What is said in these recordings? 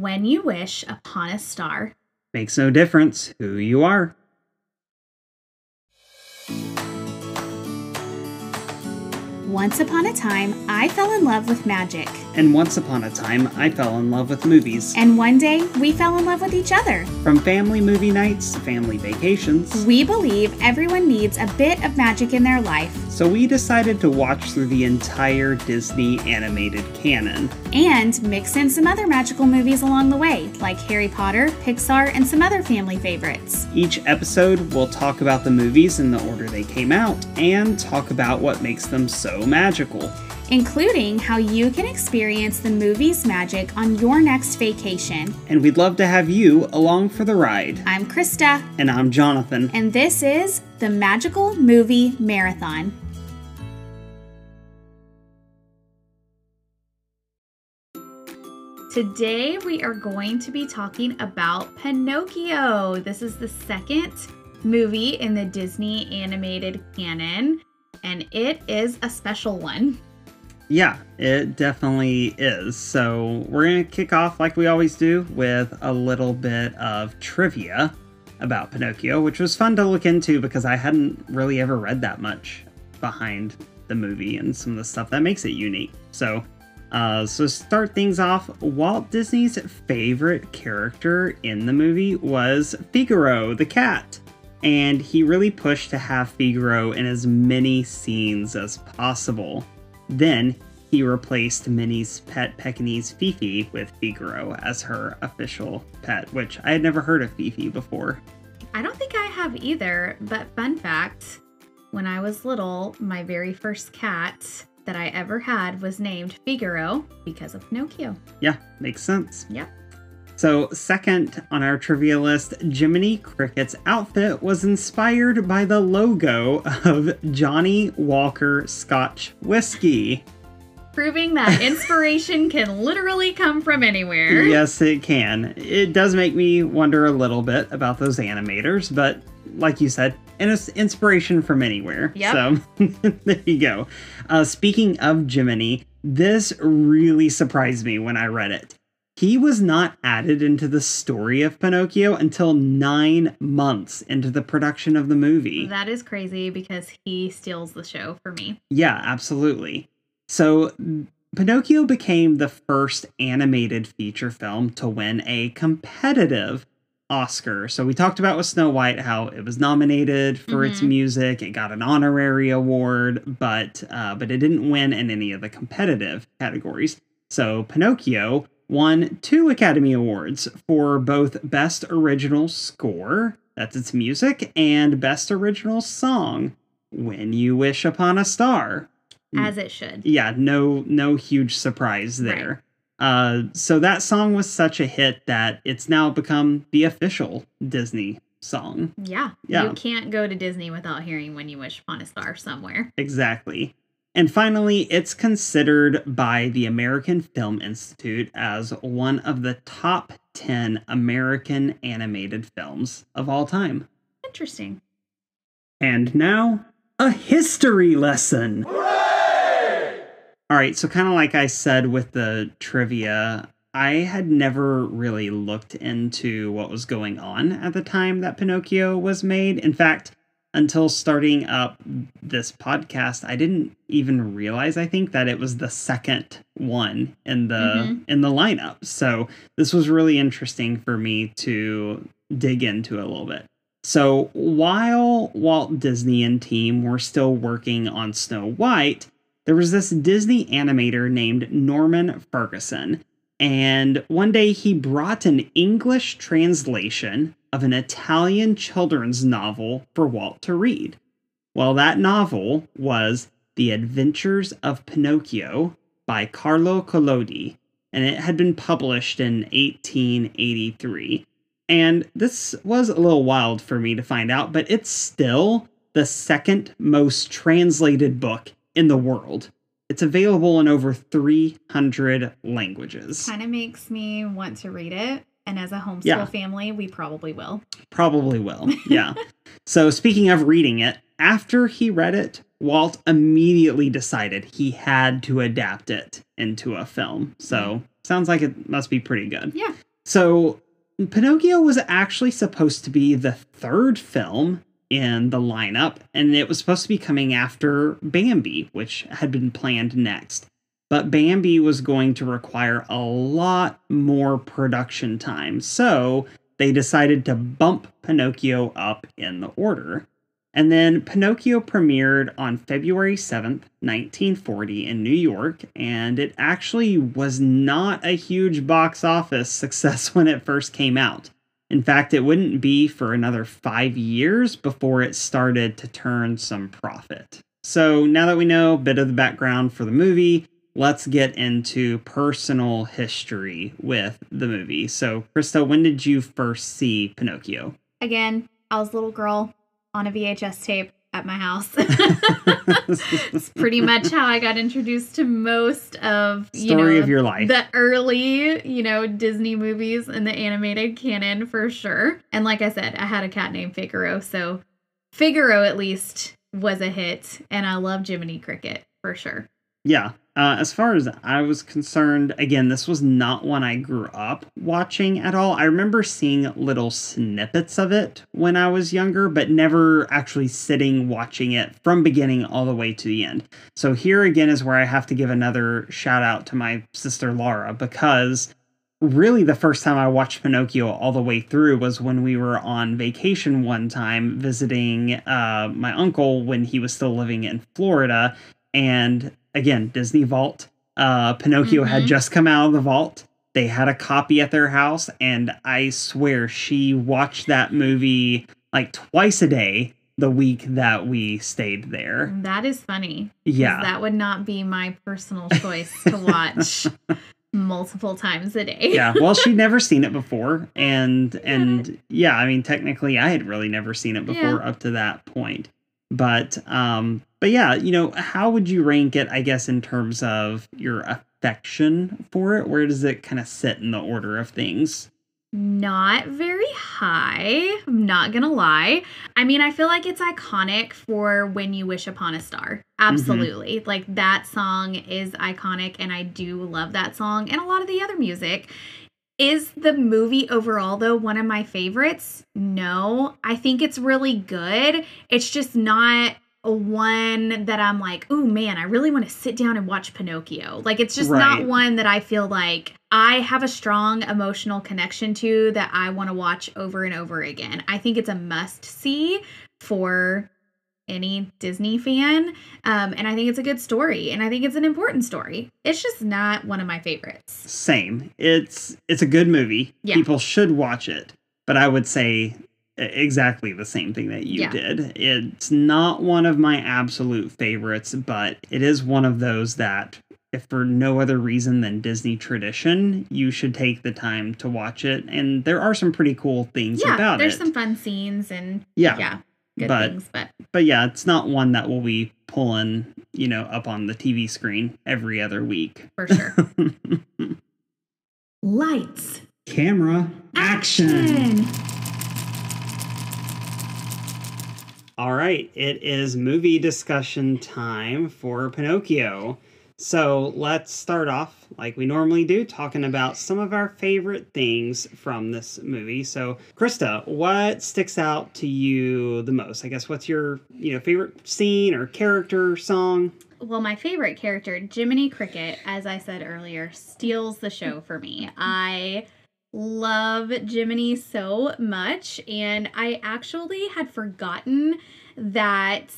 When You Wish Upon a Star. Makes no difference who you are. Once upon a time, I fell in love with magic. And once upon a time, I fell in love with movies. And one day, we fell in love with each other. From family movie nights to family vacations, We believe everyone needs a bit of magic in their life so we decided to watch through the entire Disney animated canon. and mix in some other magical movies along the way, like Harry Potter, Pixar, and some other family favorites. Each episode, we'll talk about the movies in the order they came out and talk about what makes them so magical. Including how you can experience the movie's magic on your next vacation. And we'd love to have you along for the ride. I'm Christa, And I'm Jonathan. and this is the Magical Movie Marathon. Today we are going to be talking about Pinocchio. This is the second movie in the Disney animated canon, and it is a special one. Yeah, it definitely is. So, we're going to kick off like we always do with a little bit of trivia about Pinocchio, which was fun to look into because I hadn't really ever read that much behind the movie and some of the stuff that makes it unique. So, uh, so start things off. Walt Disney's favorite character in the movie was Figaro the cat, and he really pushed to have Figaro in as many scenes as possible. Then he replaced Minnie's pet Pekingese Fifi with Figaro as her official pet, which I had never heard of Fifi before. I don't think I have either, but fun fact when I was little, my very first cat that I ever had was named Figaro because of Pinocchio. Yeah, makes sense. Yep. So, second on our trivia list, Jiminy Cricket's outfit was inspired by the logo of Johnnie Walker Scotch Whiskey. Proving that inspiration can literally come from anywhere. Yes, it can. It does make me wonder a little bit about those animators, but like you said, and it's inspiration from anywhere. Yep. So there you go. Uh, speaking of Jiminy, this really surprised me when I read it. He was not added into the story of Pinocchio until nine months into the production of the movie. That is crazy because he steals the show for me. Yeah, absolutely. So, Pinocchio became the first animated feature film to win a competitive Oscar. So, we talked about with Snow White how it was nominated for its Mhm. music, it got an honorary award, but uh, but it didn't win in any of the competitive categories. So, Pinocchio won two Academy Awards for both Best Original Score, that's its music, and Best Original Song, When You Wish Upon a Star. As it should. Yeah, no no huge surprise there. Uh so that song was such a hit that it's now become the official Disney song. Yeah. Yeah. You can't go to Disney without hearing When You Wish Upon a Star somewhere. Exactly. And finally, it's considered by the American Film Institute as one of the top 10 American animated films of all time. Interesting. And now, a history lesson. All right, so kind of like I said with the trivia, I had never really looked into what was going on at the time that Pinocchio was made. In fact, until starting up this podcast, I didn't even realize I think that it was the second one in the Mhm. in the lineup. So, this was really interesting for me to dig into a little bit. So, while Walt Disney and team were still working on Snow White, there was this Disney animator named Norman Ferguson. And one day he brought an English translation of an Italian children's novel for Walt to read. Well, that novel was The Adventures of Pinocchio by Carlo Collodi, and it had been published in 1883. And this was a little wild for me to find out, but it's still the second most translated book in the world. It's available in over 300 languages. Kind of makes me want to read it. And as a homeschool Yeah. family, we probably will. Probably will. Yeah. so, speaking of reading it, after he read it, Walt immediately decided he had to adapt it into a film. So, mm-hmm. sounds like it must be pretty good. Yeah. So Pinocchio was actually supposed to be the third film in the lineup, and it was supposed to be coming after Bambi, which had been planned next. But Bambi was going to require a lot more production time, so they decided to bump Pinocchio up in the order. And then Pinocchio premiered on February 7th, 1940, in New York, and it actually was not a huge box office success when it first came out. In fact, it wouldn't be for another five years before it started to turn some profit. So now that we know a bit of the background for the movie, let's get into personal history with the movie. So, Christa, when did you first see Pinocchio? Again, I was a little girl on a VHS tape at my house. it's pretty much how I got introduced to most of you Story know of your life. the early, you know, Disney movies and the animated canon for sure. And like I said, I had a cat named Figaro, so Figaro at least was a hit, and I love Jiminy Cricket for sure. Yeah. Uh, as far as I was concerned, again, this was not one I grew up watching at all. I remember seeing little snippets of it when I was younger, but never actually sitting watching it from beginning all the way to the end. So here again is where I have to give another shout out to my sister Laura because really the first time I watched Pinocchio all the way through was when we were on vacation one time visiting uh, my uncle when he was still living in Florida. And again, Disney Vault. Uh, Pinocchio had Mhm. just come out of the vault. They had a copy at their house, and I swear she watched that movie like twice a day the week that we stayed there. That is funny. Yeah. That would not be my personal choice to watch multiple times a day. yeah well she'd never seen it before and and yeah i mean technically i had really never seen it before up to that point but um but yeah you know how would you rank it i guess in terms of your affection for it where does it kind of sit in the order of things Not very high. I'm not gonna lie. I mean, I feel like it's iconic for When You Wish Upon a Star. Mm-hmm. Absolutely. Like that song is iconic, and I do love that song and a lot of the other music. Is the movie overall, though, one of my favorites? No. I think it's really good. It's just not one that I'm like, oh man, I really want to sit down and watch Pinocchio. Like, it's just not one that I feel like I have a strong emotional connection to that I want to watch over and over again. I think it's a must see for any Disney fan. Um, and I think it's a good story and I think it's an important story. It's just not one of my favorites. same it's it's a good movie Yeah. people should watch it but i would say exactly the same thing that you Yeah. did it's not one of my absolute favorites but it is one of those that if for no other reason than disney tradition you should take the time to watch it and there are some pretty cool things yeah, about there's it There's some fun scenes and yeah, yeah, good but- things, but but yeah it's not one that will be pulling you know up on the tv screen every other week for sure. Lights. camera Action. All right, it is movie discussion time for Pinocchio. So let's start off like we normally do, talking about some of our favorite things from this movie. So, Christa, what sticks out to you the most? I guess what's your you know favorite scene or character song? Well, my favorite character, Jiminy Cricket, as I said earlier, steals the show for me. I love Jiminy so much, and I actually had forgotten that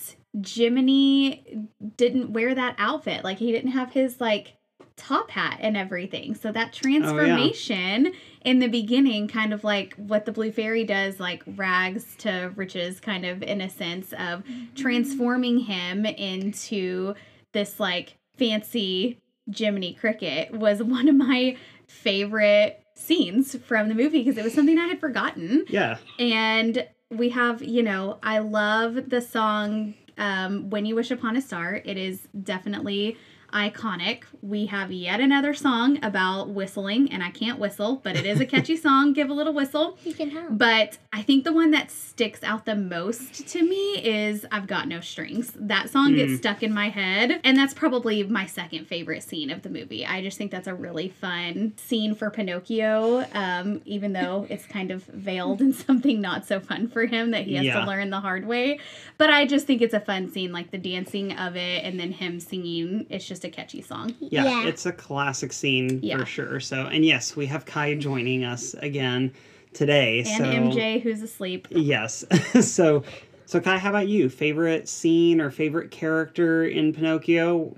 Jiminy didn't wear that outfit. Like, he didn't have his, like, top hat and everything. So that oh, transformation in the beginning, kind of like what the Blue Fairy does, like rags to riches, kind of in a sense of transforming him into this like fancy Jiminy Cricket was one of my favorite scenes from the movie because it was something I had forgotten. Yeah, And we have, you know, I love the song um, When You Wish Upon a Star. It is definitely iconic. We have yet another song about whistling, and I can't whistle, but it is a catchy song. Give a little whistle. You can help. But I think the one that sticks out the most to me is I've Got No Strings. That song gets Mm. stuck in my head, and that's probably my second favorite scene of the movie. I just think that's a really fun scene for Pinocchio, um, even though it's kind of veiled in something not so fun for him that he has Yeah. to learn the hard way. But I just think it's a fun scene, like the dancing of it and then him singing. It's just a catchy song. Yeah, Yeah. it's a classic scene Yeah. for sure. So, and yes, we have Kai joining us again today. And so, MJ, who's asleep. Yes. so, so Kai, how about you? Favorite scene or favorite character in Pinocchio?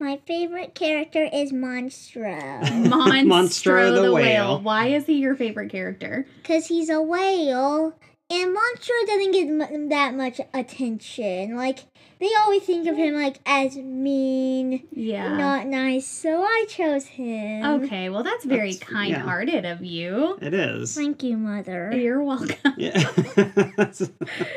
My favorite character is Monstro. Monstro, Monstro the, the whale. whale. Why is he your favorite character? Because he's a whale. And Monstro doesn't get m- that much attention. Like, they always think of him, like, as mean, Yeah. not nice. So I chose him. Okay, well, that's very That's- kind hearted of you. It is. Thank you, Mother. You're welcome. Yeah.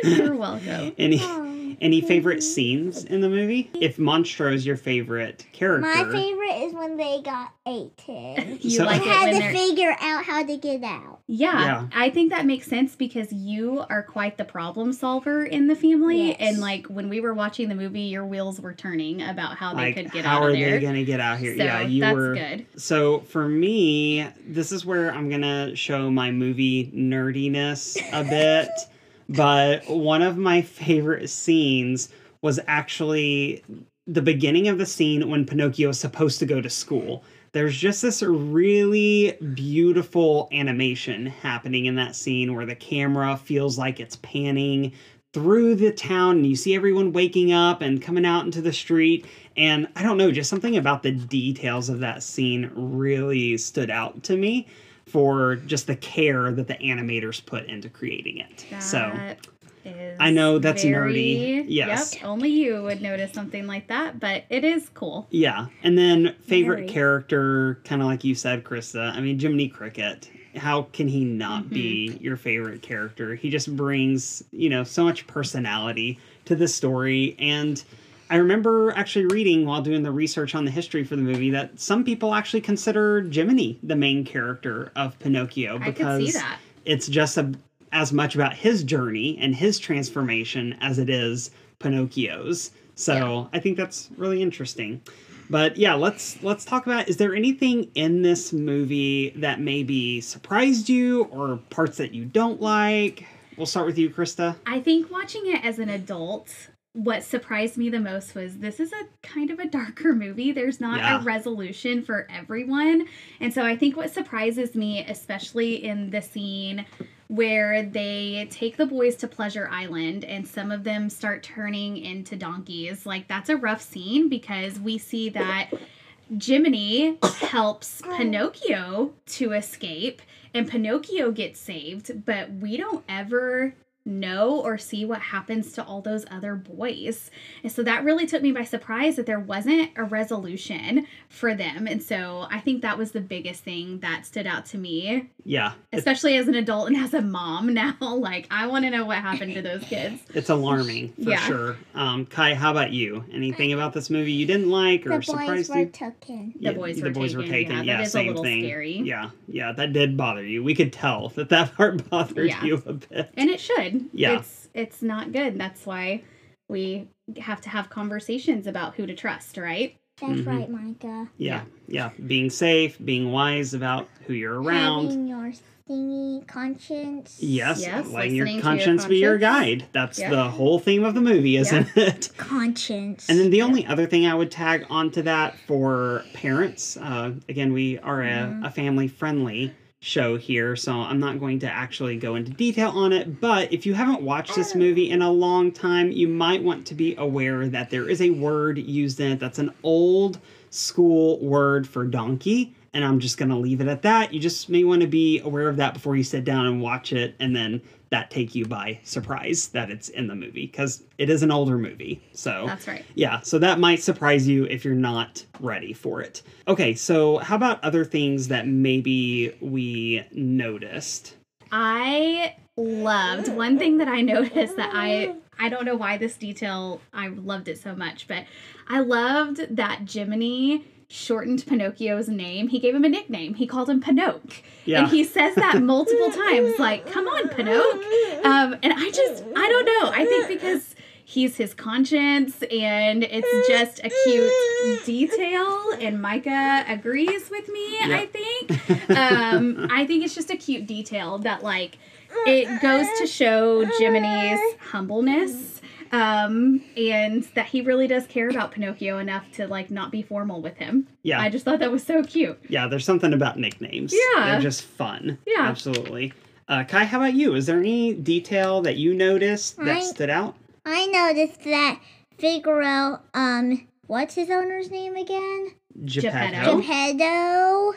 You're welcome. any Oh, any thank favorite you. scenes in the movie? If Monstro is your favorite character, My favorite is when they got eaten. You So- like I it had when to they're. figure out how to get out. Yeah, Yeah. I think that makes sense because you are quite the problem solver in the family. Yes. And like when we were watching the movie, your wheels were turning about how they like could get how out of there. How are they gonna get out here? so yeah, you that's were. good. So for me, this is where I'm gonna show my movie nerdiness a bit. but one of my favorite scenes was actually the beginning of the scene when Pinocchio is supposed to go to school. There's just this really beautiful animation happening in that scene where the camera feels like it's panning through the town and you see everyone waking up and coming out into the street and I don't know, just something about the details of that scene really stood out to me for just the care that the animators put into creating it. so, That is I know that's very- nerdy, yes. Yep. Only you would notice something like that, but it is cool. yeah. And then favorite Very. character, kind of like you said, Christa. I mean, Jiminy Cricket. How can he not be Mm-hmm. your favorite character? He just brings, you know, so much personality to the story and I remember actually reading while doing the research on the history for the movie that some people actually consider Jiminy the main character of Pinocchio because could see that. it's just a, as much about his journey and his transformation as it is Pinocchio's. So I think that's really interesting. But yeah, let's let's talk about is there anything in this movie that maybe surprised you or parts that you don't like? We'll start with you, Christa. I think watching it as an adult, what surprised me the most was this is a kind of a darker movie. There's not Yeah. a resolution for everyone. And so I think what surprises me, especially in the scene where they take the boys to Pleasure Island and some of them start turning into donkeys, like that's a rough scene because we see that Jiminy helps Pinocchio to escape and Pinocchio gets saved, but we don't ever know or see what happens to all those other boys. And so that really took me by surprise that there wasn't a resolution for them. And so I think that was the biggest thing that stood out to me, Yeah, especially as an adult and as a mom now. Like, I want to know what happened to those kids. it's alarming for Yeah. sure. Um, Kai, how about you? Anything about this movie you didn't like or The boys surprised were you? taken. The boys were taken, yeah, that is a same little thing. scary. Yeah, yeah, that did bother you. We could tell that that part bothered Yeah. you a bit. And it should. Yeah. It's it's not good. That's why we have to have conversations about who to trust, right? That's Mhm. right, Micah. Yeah, yeah, being safe, being wise about who you're around. Having your thingy conscience. Yes, Yes, letting your listening to your conscience be your guide. That's Yeah. the whole theme of the movie, isn't it? Conscience. And then the only other thing I would tag onto that for parents, uh, again, we are a, Mm-hmm. a family friendly show here, so I'm not going to actually go into detail on it. But if you haven't watched this movie in a long time, you might want to be aware that there is a word used in it that's an old school word for donkey. And I'm just going to leave it at that. You just may want to be aware of that before you sit down and watch it, and then that take you by surprise that it's in the movie because it is an older movie. So That's right. yeah, so that might surprise you if you're not ready for it. Okay, so how about other things that maybe we noticed? I loved one thing that I noticed that I I don't know why this detail I loved it so much, but I loved that Jiminy shortened Pinocchio's name. He gave him a nickname. He called him Pinoc. Yeah. And he says that multiple times, like, come on, Pinoc. Um, and I just, I don't know. I think because he's his conscience and it's just a cute detail and Micah agrees with me, I think. Um, I think it's just a cute detail that like it goes to show Jiminy's humbleness um and that he really does care about Pinocchio enough to like not be formal with him. Yeah. I just thought that was so cute. Yeah, there's something about nicknames. Yeah. They're just fun. Yeah. Absolutely. Uh, Kai, how about you? Is there any detail that you noticed that I- stood out? I noticed that Figaro, um, what's his owner's name again? Geppetto. Geppetto.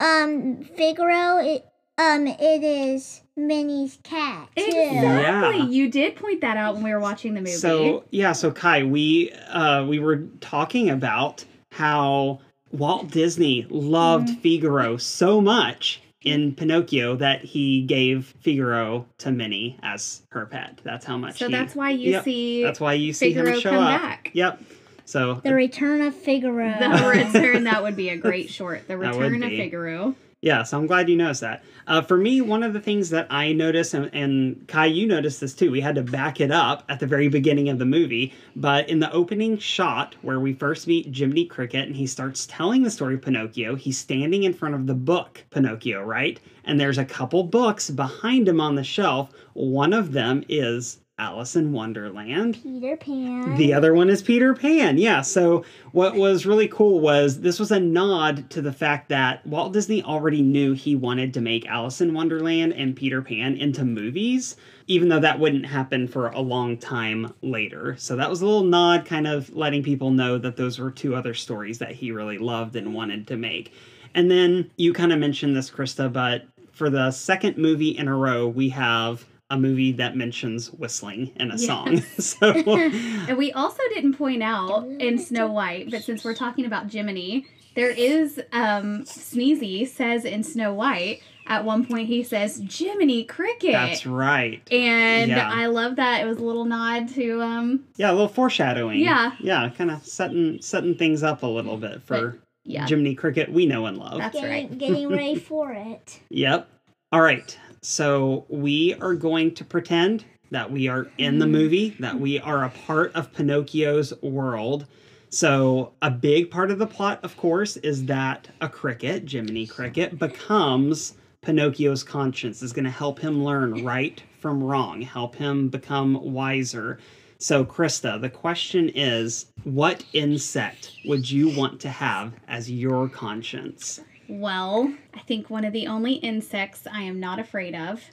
Um, Figaro, it, um, it is Minnie's cat, too. Exactly. Yeah. You did point that out when we were watching the movie. So yeah, so Kai, we uh, we were talking about how Walt Disney loved Mm-hmm. Figaro so much in Pinocchio that he gave Figaro to Minnie as her pet. That's how much. So he, that's why you Yep. see That's why you see Figaro him show come up. back. Yep. So The Return of Figaro. the return that would be a great short. The return of. Figaro. Yeah, so I'm glad you noticed that. Uh, for me, one of the things that I noticed, and, and Kai, you noticed this too, we had to back it up at the very beginning of the movie. But in the opening shot where we first meet Jiminy Cricket and he starts telling the story of Pinocchio, he's standing in front of the book Pinocchio, right? And there's a couple books behind him on the shelf. One of them is Alice in Wonderland. Peter Pan. The other one is Peter Pan. Yeah. So what was really cool was this was a nod to the fact that Walt Disney already knew he wanted to make Alice in Wonderland and Peter Pan into movies, even though that wouldn't happen for a long time later. So that was a little nod, kind of letting people know that those were two other stories that he really loved and wanted to make. And then you kind of mentioned this, Christa, but for the second movie in a row, we have a movie that mentions whistling in a Yes. song. so And we also didn't point out in Snow White, but since we're talking about Jiminy, there is um Sneezy says in Snow White at one point he says Jiminy Cricket. That's right. and Yeah. I love that. It was a little nod to um Yeah, a little foreshadowing. Yeah. Yeah, kind of setting setting things up a little bit for yeah. Jiminy Cricket we know and love. That's getting, right. getting ready for it. Yep. All right. So we are going to pretend that we are in the movie, that we are a part of Pinocchio's world. So a big part of the plot, of course, is that a cricket, Jiminy Cricket, becomes Pinocchio's conscience, is going to help him learn right from wrong, help him become wiser. So, Christa, the question is what insect would you want to have as your conscience? Well, I think one of the only insects I am not afraid of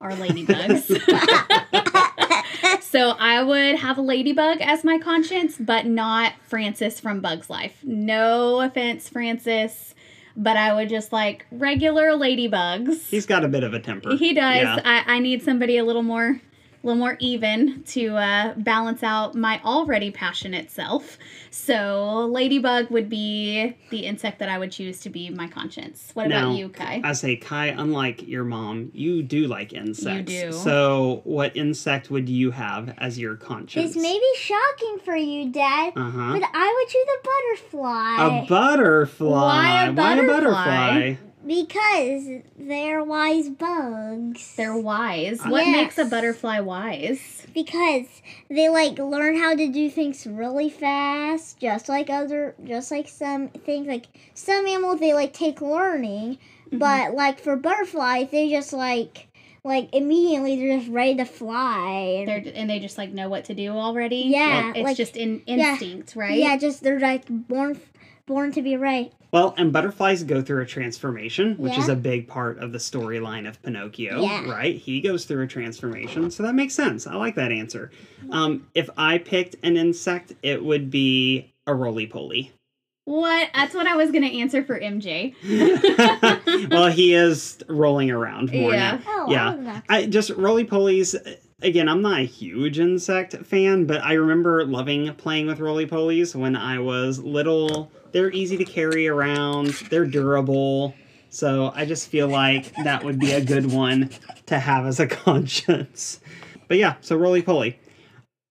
are ladybugs. so I would have a ladybug as my conscience, but not Francis from Bug's Life. No offense, Francis, but I would just like regular ladybugs. He's got a bit of a temper. He does. Yeah. I, I need somebody a little more a little more even to uh, balance out my already passionate self. So ladybug would be the insect that I would choose to be my conscience. What Now, about you, Kai? I say, Kai, unlike your mom, you do like insects. You do. So, what insect would you have as your conscience? This may be shocking for you, Dad, Uh huh. but I would choose a butterfly. A butterfly. Why a butterfly? Because they're wise bugs. They're wise. What Yes. makes a butterfly wise? because they like learn how to do things really fast, just like other, just like some things. Like some animals, they like take learning, Mm-hmm. but like for butterflies, they just like like immediately they're just ready to fly. And, They're and they just like know what to do already. Yeah, Like, it's like- just in yeah. right? Yeah, just they're like born born to be right. Well, and butterflies go through a transformation, which is a big part of the storyline of Pinocchio, Yeah. right? He goes through a transformation, so that makes sense. I like that answer. Um, if I picked an insect, it would be a roly poly. What? That's what I was gonna answer for MJ. well, he is rolling around more Yeah. now. Oh, Yeah. I I just roly polies. Again, I'm not a huge insect fan, but I remember loving playing with roly polies when I was little. They're easy to carry around. They're durable. So I just feel like that would be a good one to have as a conscience. But yeah, so roly poly.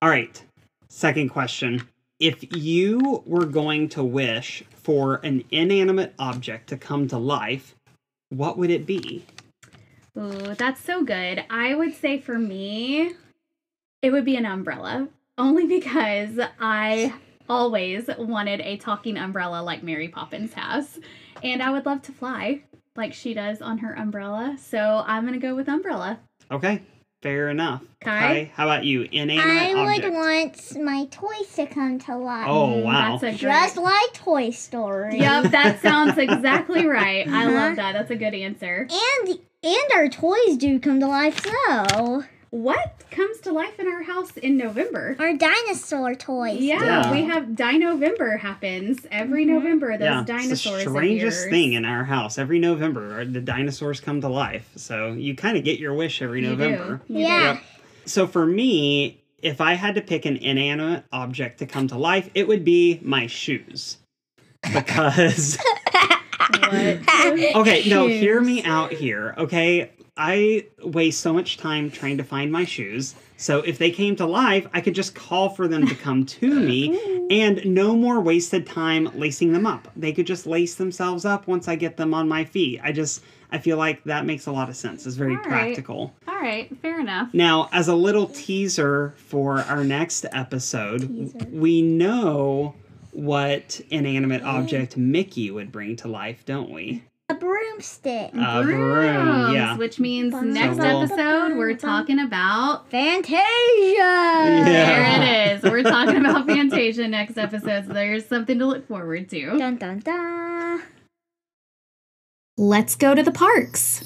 All right. Second question. If you were going to wish for an inanimate object to come to life, what would it be? Ooh, that's so good. I would say for me, it would be an umbrella, only because I always wanted a talking umbrella like Mary Poppins has. And I would love to fly like she does on her umbrella. So I'm going to go with umbrella. Okay. Fair enough. Kai? How about you? Inanimate I object. would want my toys to come to life. Oh, wow. That's a great. Just like Toy Story. Yep, that sounds exactly right. I Uh-huh. love that. That's a good answer. And and our toys do come to life so. What comes to life in our house in November? Our dinosaur toys. Yeah, Yeah. we have Dinovember happens every Mhm. November. Those yeah, dinosaurs. it's the strangest thing in our house. Every November, the dinosaurs come to life. So you kind of get your wish every You November. do. You Yeah. Yep. So for me, if I had to pick an inanimate object to come to life, it would be my shoes. Because okay, no, hear me out here. Okay, I waste so much time trying to find my shoes. So if they came to life, I could just call for them to come to me and no more wasted time lacing them up. They could just lace themselves up once I get them on my feet. I just I feel like that makes a lot of sense. It's very All right. practical. All right, fair enough. Now, as a little teaser for our next episode, Teaser. we know what inanimate object Mickey would bring to life, don't we? A broomstick. A broom, Brooms, yeah. Which means Bum, next So we'll- episode we're talking about. Fantasia. Yeah. There it is. We're talking about Fantasia next episode, so there's something to look forward to. Dun dun dun. Let's go to the parks.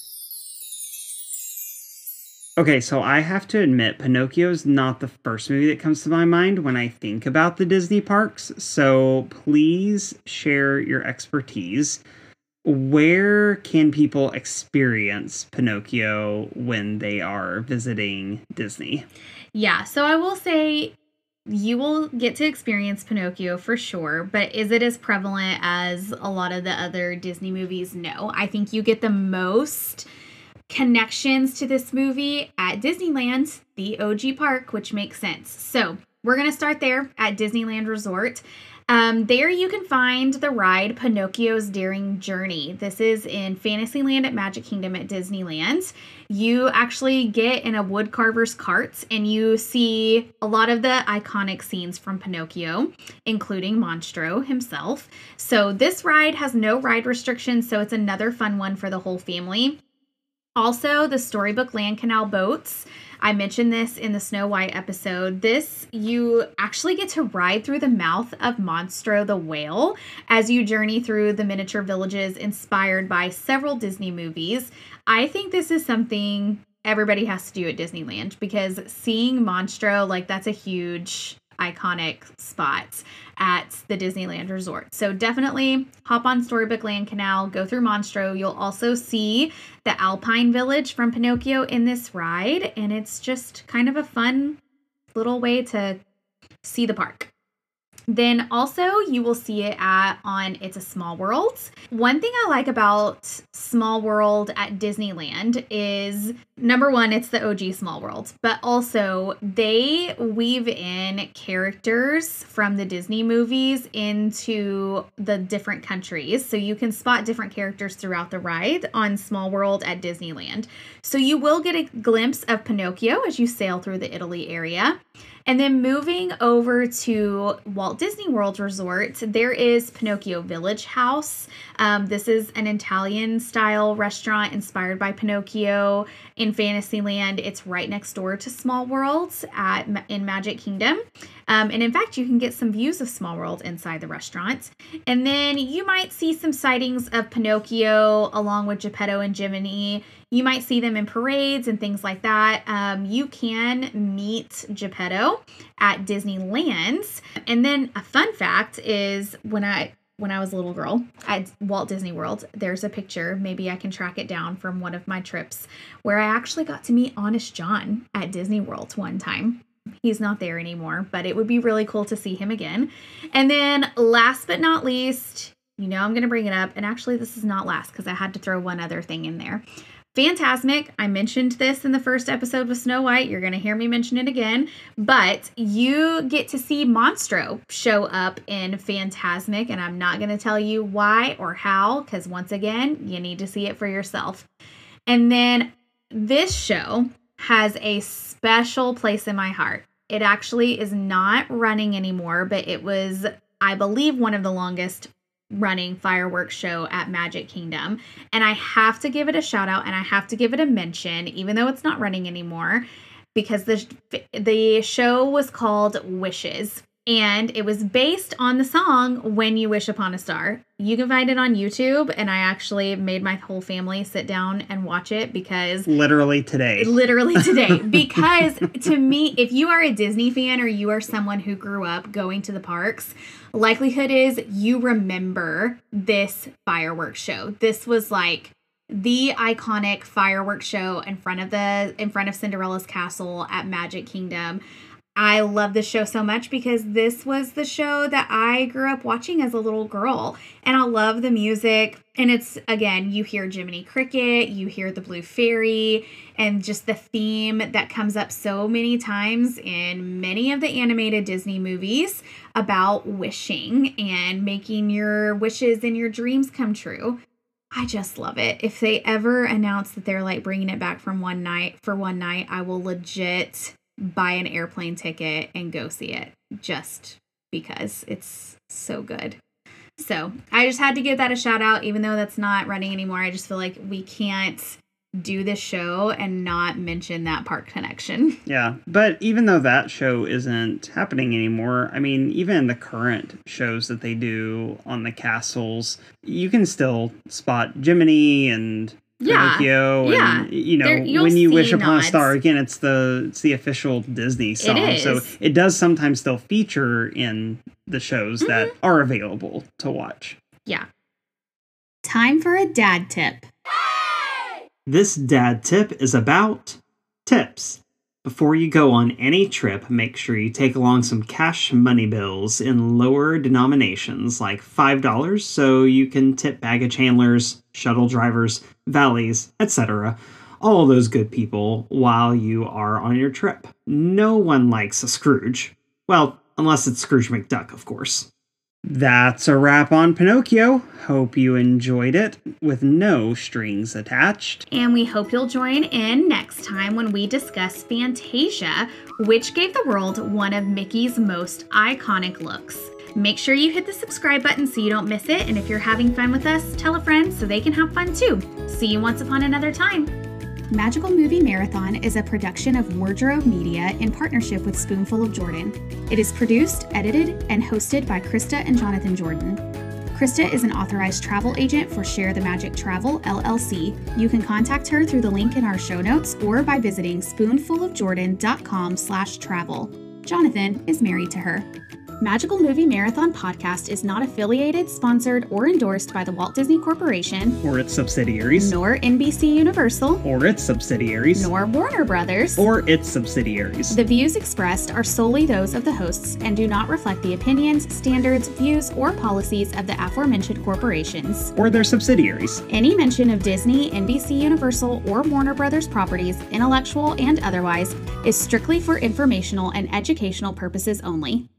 Okay, so I have to admit, Pinocchio's not the first movie that comes to my mind when I think about the Disney parks. So please share your expertise. Where can people experience Pinocchio when they are visiting Disney? Yeah, so I will say you will get to experience Pinocchio for sure, but is it as prevalent as a lot of the other Disney movies? No. I think you get the most connections to this movie at Disneyland, the OG park, which makes sense. So we're going to start there at Disneyland Resort. Um, there you can find the ride Pinocchio's Daring Journey. This is in Fantasyland at Magic Kingdom at Disneyland. You actually get in a woodcarver's cart and you see a lot of the iconic scenes from Pinocchio, including Monstro himself. So this ride has no ride restrictions, so it's another fun one for the whole family. Also, the Storybook Land Canal boats. I mentioned this in the Snow White episode. This, you actually get to ride through the mouth of Monstro the whale as you journey through the miniature villages inspired by several Disney movies. I think this is something everybody has to do at Disneyland because seeing Monstro, like, that's a huge iconic spots at the Disneyland Resort. So definitely hop on Storybook Land Canal, go through Monstro. You'll also see the Alpine Village from Pinocchio in this ride, and it's just kind of a fun little way to see the park. Then also you will see it at on It's a Small World. One thing I like about Small World at Disneyland is number one, it's the OG Small World, but also they weave in characters from the Disney movies into the different countries. So you can spot different characters throughout the ride on Small World at Disneyland. So you will get a glimpse of Pinocchio as you sail through the Italy area. And then moving over to Walt Disney World Resort, there is Pinocchio Village Haus. Um, this is an Italian style restaurant inspired by Pinocchio in Fantasyland. It's right next door to Small World at in Magic Kingdom. Um, and in fact, you can get some views of Small World inside the restaurant. And then you might see some sightings of Pinocchio along with Geppetto and Jiminy. You might see them in parades and things like that. Um, you can meet Geppetto at Disneyland. And then a fun fact is when I when I was a little girl at Walt Disney World, there's a picture, maybe I can track it down from one of my trips, where I actually got to meet Honest John at Disney World one time. He's not there anymore, but it would be really cool to see him again. And then last but not least, you know I'm going to bring it up, and actually this is not last because I had to throw one other thing in there. Fantasmic, I mentioned this in the first episode with Snow White. You're going to hear me mention it again. But you get to see Monstro show up in Fantasmic, and I'm not going to tell you why or how, because once again, you need to see it for yourself. And then this show has a special place in my heart. It actually is not running anymore, but it was, I believe, one of the longest running fireworks show at Magic Kingdom. And I have to give it a shout out and I have to give it a mention, even though it's not running anymore, because the, the show was called Wishes and it was based on the song When You Wish Upon a Star. You can find it on YouTube, and I actually made my whole family sit down and watch it because literally today. Literally today. because to me, if you are a Disney fan or you are someone who grew up going to the parks, likelihood is you remember this fireworks show. This was like the iconic fireworks show in front of the in front of Cinderella's castle at Magic Kingdom. I love this show so much because this was the show that I grew up watching as a little girl. And I love the music. And it's, again, you hear Jiminy Cricket, you hear the Blue Fairy, and just the theme that comes up so many times in many of the animated Disney movies about wishing and making your wishes and your dreams come true. I just love it. If they ever announce that they're like bringing it back from one night for one night, I will legit buy an airplane ticket and go see it just because it's so good. So I just had to give that a shout out, even though that's not running anymore. I just feel like we can't do this show and not mention that park connection. Yeah, but even though that show isn't happening anymore, I mean, even the current shows that they do on the castles, you can still spot Jiminy and. Pinocchio yeah. and you know There- when you'll you wish see upon a star again it's the it's the official Disney song so it does sometimes still feature in the shows that Mm-hmm. are available to watch. Yeah. Time for a dad tip. This dad tip is about tips. Before you go on any trip, make sure you take along some cash money bills in lower denominations, like $5, so you can tip baggage handlers, shuttle drivers, valleys, etc. All those good people while you are on your trip. No one likes a Scrooge. Well, unless it's Scrooge McDuck, of course. That's a wrap on Pinocchio. Hope you enjoyed it with no strings attached. And we hope you'll join in next time when we discuss Fantasia, which gave the world one of Mickey's most iconic looks. Make sure you hit the subscribe button so you don't miss it. And if you're having fun with us, tell a friend so they can have fun too. See you once upon another time. Magical Movie Marathon is a production of Wardrobe Media in partnership with Spoonful of Jordan. It is produced, edited, and hosted by Christa and Jonathan Jordan. Christa is an authorized travel agent for Share the Magic Travel LLC. You can contact her through the link in our show notes or by visiting spoonfulofjordan.com/travel. Jonathan is married to her. Magical Movie Marathon podcast is not affiliated, sponsored, or endorsed by the Walt Disney Corporation, Or its subsidiaries. nor NBC Universal, Or its subsidiaries. nor Warner Brothers. Or its subsidiaries. The views expressed are solely those of the hosts and do not reflect the opinions, standards, views, or policies of the aforementioned corporations. or their subsidiaries. Any mention of Disney, NBC Universal, or Warner Brothers properties, intellectual and otherwise, is strictly for informational and educational purposes only.